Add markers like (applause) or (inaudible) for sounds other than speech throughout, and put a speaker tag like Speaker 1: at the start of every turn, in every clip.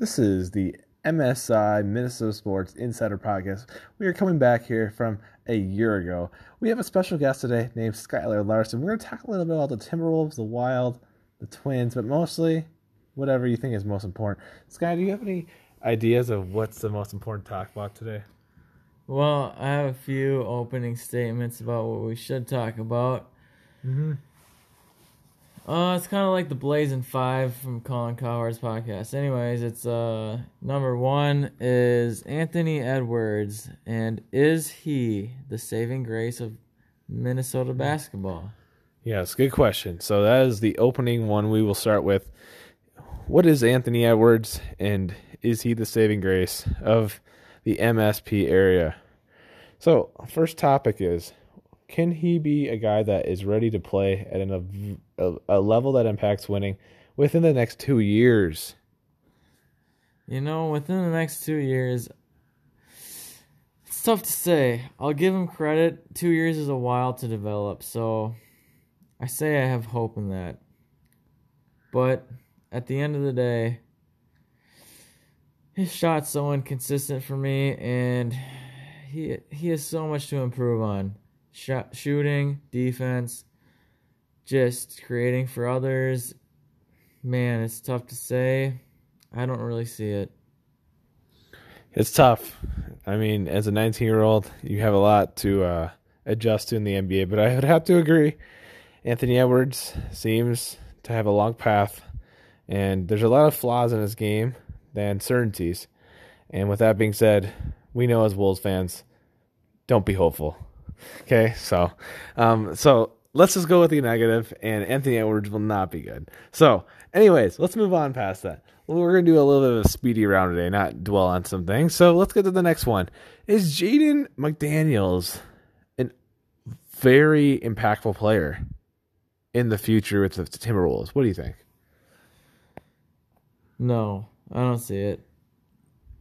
Speaker 1: This is the MSI Minnesota Sports Insider Podcast. We are coming back here from a year ago. We have a special guest today named Skylar Larson. We're going to talk a little bit about the Timberwolves, the Wild, the Twins, but mostly whatever you think is most important. Sky, do you have any ideas of what's the most important to talk about today?
Speaker 2: Well, I have a few opening statements about what we should talk about.
Speaker 1: Mm-hmm.
Speaker 2: Uh, it's kind of like the Blazing Five from Colin Cowherd's podcast. Anyways, it's uh number one is Anthony Edwards, and is he the saving grace of Minnesota basketball?
Speaker 1: Yes, good question. So that is the opening one we will start with. What is Anthony Edwards, and is he the saving grace of the MSP area? So, first topic is can he be a guy that is ready to play at an, a, a level that impacts winning within the next two years?
Speaker 2: You know, within the next two years, it's tough to say. I'll give him credit. Two years is a while to develop, so I say I have hope in that. But at the end of the day, his shot's so inconsistent for me, and he he has so much to improve on shot, shooting, defense, just creating for others. Man, it's tough to say. I don't really see it.
Speaker 1: It's tough. I mean, as a 19 year old, you have a lot to uh, adjust to in the NBA, but I would have to agree. Anthony Edwards seems to have a long path, and there's a lot of flaws in his game, the uncertainties. And with that being said, we know as Wolves fans, don't be hopeful. Okay, so um, so let's just go with the negative, and Anthony Edwards will not be good. So, anyways, let's move on past that. We're gonna do a little bit of a speedy round today, not dwell on some things. So let's get to the next one. Is Jaden McDaniels an very impactful player in the future with the Timberwolves? What do you think?
Speaker 2: No, I don't see it.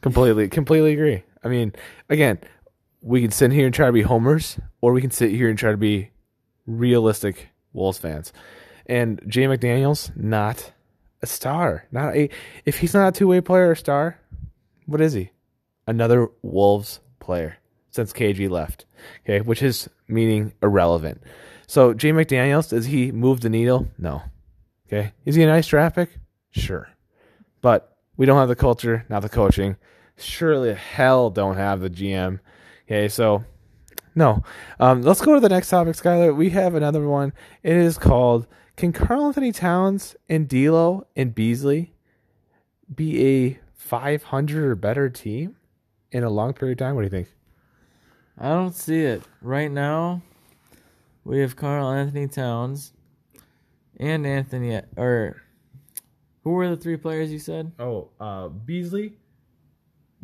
Speaker 1: Completely, completely agree. I mean, again, we can sit here and try to be homers, or we can sit here and try to be realistic Wolves fans. And Jay McDaniels, not a star. Not a if he's not a two way player or star, what is he? Another Wolves player since KG left. Okay, which is meaning irrelevant. So Jay McDaniels, does he move the needle? No. Okay. Is he a nice draft pick? Sure. But we don't have the culture, not the coaching. Surely hell don't have the GM Okay, so no. Um, let's go to the next topic, Skylar. We have another one. It is called Can Karl-Anthony Towns and D'Lo and Beasley be a 500 or better team in a long period of time? What do you think?
Speaker 2: I don't see it. Right now, we have Karl-Anthony Towns and Anthony, or who were the three players you said?
Speaker 1: Oh, uh, Beasley,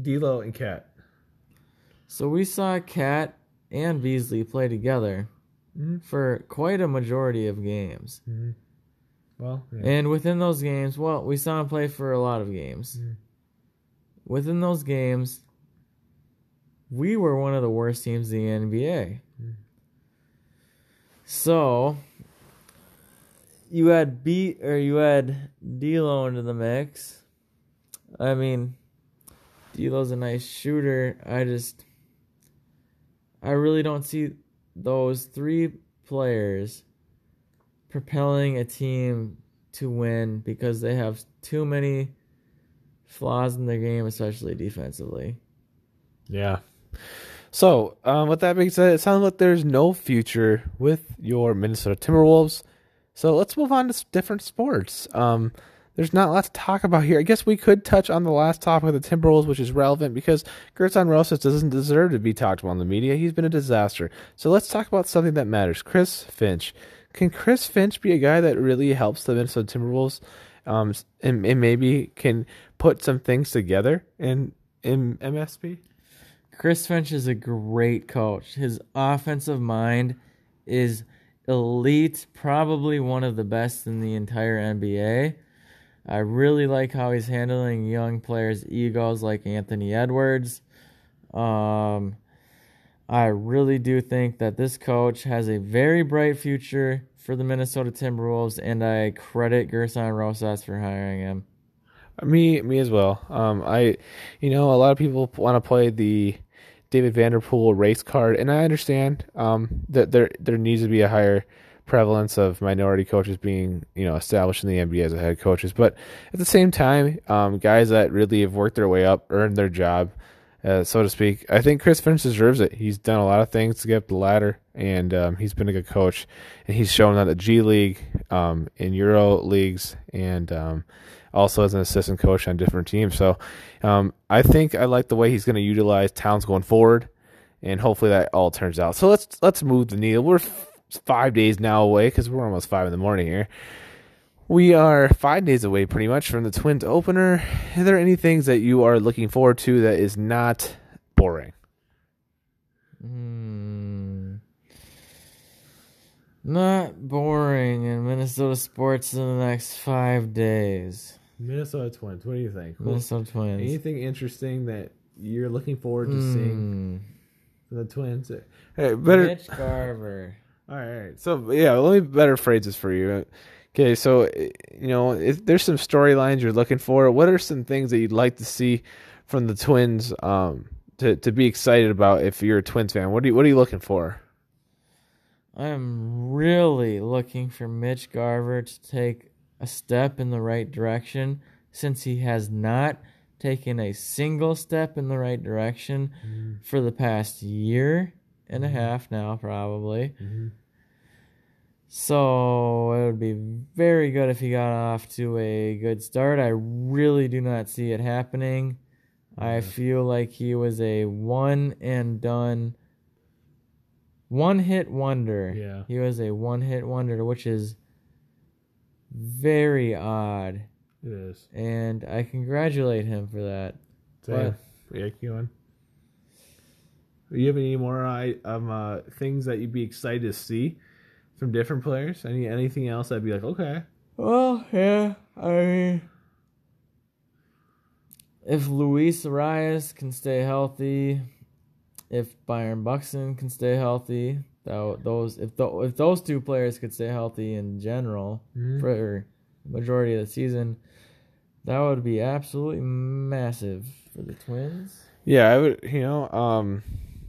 Speaker 1: D'Lo, and Cat.
Speaker 2: So we saw Cat and Beasley play together mm-hmm. for quite a majority of games.
Speaker 1: Mm-hmm. Well,
Speaker 2: yeah. and within those games, well, we saw him play for a lot of games. Mm-hmm. Within those games, we were one of the worst teams in the NBA. Mm-hmm. So you had B or you had D'Lo into the mix. I mean, D'Lo's a nice shooter. I just I really don't see those three players propelling a team to win because they have too many flaws in their game, especially defensively.
Speaker 1: Yeah. So, um, with that being said, it sounds like there's no future with your Minnesota Timberwolves. So let's move on to different sports. Um, there's not a lot to talk about here. I guess we could touch on the last topic of the Timberwolves, which is relevant because Gersson Rosas doesn't deserve to be talked about in the media. He's been a disaster. So let's talk about something that matters. Chris Finch. Can Chris Finch be a guy that really helps the Minnesota Timberwolves um, and, and maybe can put some things together in, in MSP?
Speaker 2: Chris Finch is a great coach. His offensive mind is elite, probably one of the best in the entire NBA. I really like how he's handling young players' egos like Anthony Edwards. Um, I really do think that this coach has a very bright future for the Minnesota Timberwolves, and I credit Gersson Rosas for hiring him.
Speaker 1: Me, me as well. Um, I, you know, a lot of people want to play the David Vanderpool race card, and I understand um, that there there needs to be a higher prevalence of minority coaches being, you know, established in the NBA as a head coaches. But at the same time, um, guys that really have worked their way up, earned their job, uh, so to speak. I think Chris Finch deserves it. He's done a lot of things to get up the ladder, and um, he's been a good coach. And he's shown that at G League, um, in Euro leagues, and um, also as an assistant coach on different teams. So um, I think I like the way he's going to utilize Towns going forward, and hopefully that all turns out. So let's let's move the needle. We're five days now away because we're almost five in the morning here. We are five days away pretty much from the Twins opener. Are there any things that you are looking forward to that is not boring?
Speaker 2: Hmm. Not boring in Minnesota sports in the next five days.
Speaker 1: Minnesota Twins. What do you think?
Speaker 2: Minnesota Twins.
Speaker 1: Anything interesting that you're looking forward to seeing
Speaker 2: Hmm.
Speaker 1: the Twins? Hey, better.
Speaker 2: Mitch Garver.
Speaker 1: All right. So yeah, let me better phrase this for you. Okay, so you know, if there's some storylines you're looking for, what are some things that you'd like to see from the Twins um, to to be excited about if you're a Twins fan? What are you What are you looking for?
Speaker 2: I'm really looking for Mitch Garver to take a step in the right direction since he has not taken a single step in the right direction for the past year and a half now, probably. Mm-hmm. So it would be very good if he got off to a good start. I really do not see it happening. I feel like he was a one and done, one hit wonder.
Speaker 1: Yeah.
Speaker 2: He was a one hit wonder, which is very odd.
Speaker 1: It is.
Speaker 2: And I congratulate him for that.
Speaker 1: Same. Yeah, keep going. Do you have any more uh, um, uh, things that you'd be excited to see from different players? Any anything else that'd be like, okay,
Speaker 2: Well, yeah, I mean, if Luis Arraez can stay healthy, if Byron Buxton can stay healthy, tho- those if tho- if those two players could stay healthy in general
Speaker 1: Mhm.
Speaker 2: for majority of the season, that would be absolutely massive for the Twins.
Speaker 1: yeah, I would. You know, um,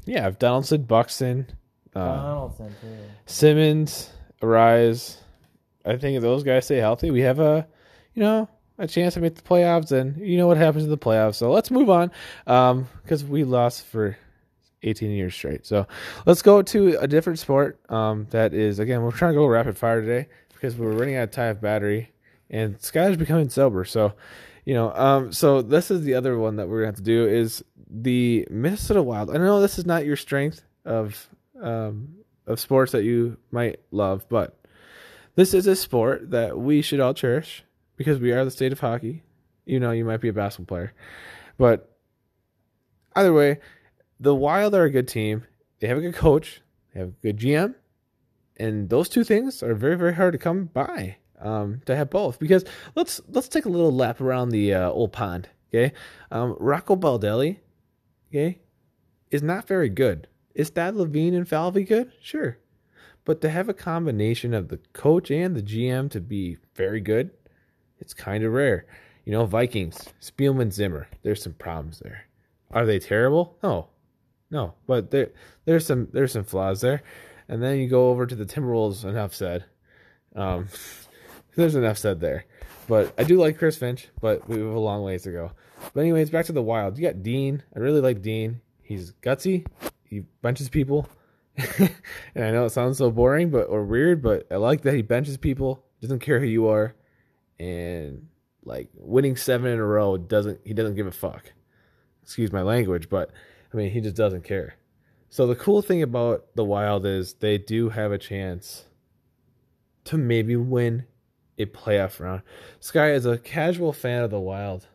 Speaker 1: yeah, if Donaldson, Buxton, uh,
Speaker 2: Donaldson too.
Speaker 1: Simmons, Arraez. I think if those guys stay healthy, we have a, you know, a chance to make the playoffs. And you know what happens in the playoffs. So let's move on, um, because we lost for 18 years straight. So let's go to a different sport. Um, that is again, we're trying to go rapid fire today because we're running out of time of battery, and Skyler's becoming sober. So, you know, um, so this is the other one that we're gonna have to do is the Minnesota Wild. I know this is not your strength of um, of sports that you might love, but this is a sport that we should all cherish because we are the state of hockey. You know, you might be a basketball player, but either way, the Wild are a good team. They have a good coach. They have a good GM, and those two things are very, very hard to come by. Um, to have both because let's let's take a little lap around the uh, old pond. Okay, um, Rocco Baldelli, okay, is not very good. Is Thad Levine and Falvey good? Sure. But to have a combination of the coach and the GM to be very good, it's kind of rare. You know, Vikings, Spielman Zimmer, there's some problems there. Are they terrible? No. No. But there there's some there's some flaws there. And then you go over to the Timberwolves, enough said. Um (laughs) there's enough said there. But I do like Chris Finch, but we have a long ways to go. But anyways, back to the wild. You got Dean. I really like Dean. He's gutsy. He benches people. (laughs) and I know it sounds so boring, but or weird, but I like that he benches people, doesn't care who you are, and like winning seven in a row doesn't he doesn't give a fuck. Excuse my language, but I mean he just doesn't care. So the cool thing about the Wild is they do have a chance to maybe win a playoff round. Sky is a casual fan of the Wild.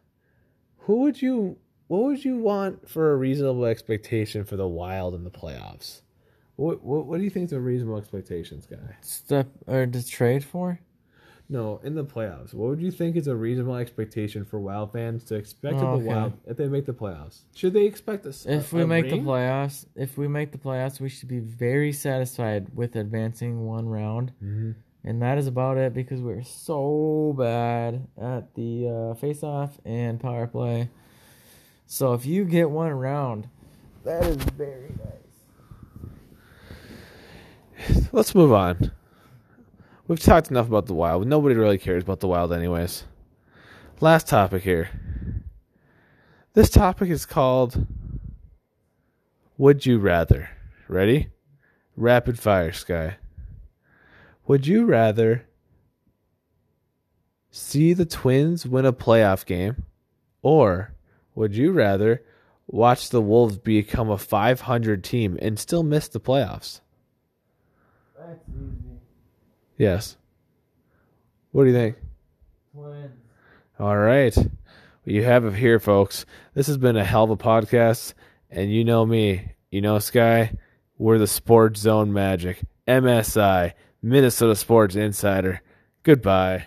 Speaker 1: Who would you what would you want for a reasonable expectation for the Wild in the playoffs? What what, what do you think is a reasonable expectations, guy?
Speaker 2: Step or to trade for?
Speaker 1: No, in the playoffs. What would you think is a reasonable expectation for Wild fans to expect
Speaker 2: Oh,
Speaker 1: of the
Speaker 2: okay.
Speaker 1: Wild if they make the playoffs? Should they expect us?
Speaker 2: If we make the playoffs, if we make the playoffs, we should be very satisfied with advancing one round.
Speaker 1: hmm
Speaker 2: And that is about it because we're so bad at the uh, face-off and power play. So if you get one round, that is very nice.
Speaker 1: Let's move on. We've talked enough about the Wild. Nobody really cares about the Wild, anyways. Last topic here. This topic is called Would You Rather? Ready? Rapid fire, Sky. Would you rather see the Twins win a playoff game or would you rather watch the Wolves become a 500 team and still miss the playoffs?
Speaker 2: That's easy.
Speaker 1: Yes. What do you think?
Speaker 2: Twins.
Speaker 1: All right. Well, you have it here, folks. This has been a hell of a podcast. And you know me. You know, Sky. We're the Sports Zone Magic. MSI. Minnesota Sports Insider. Goodbye.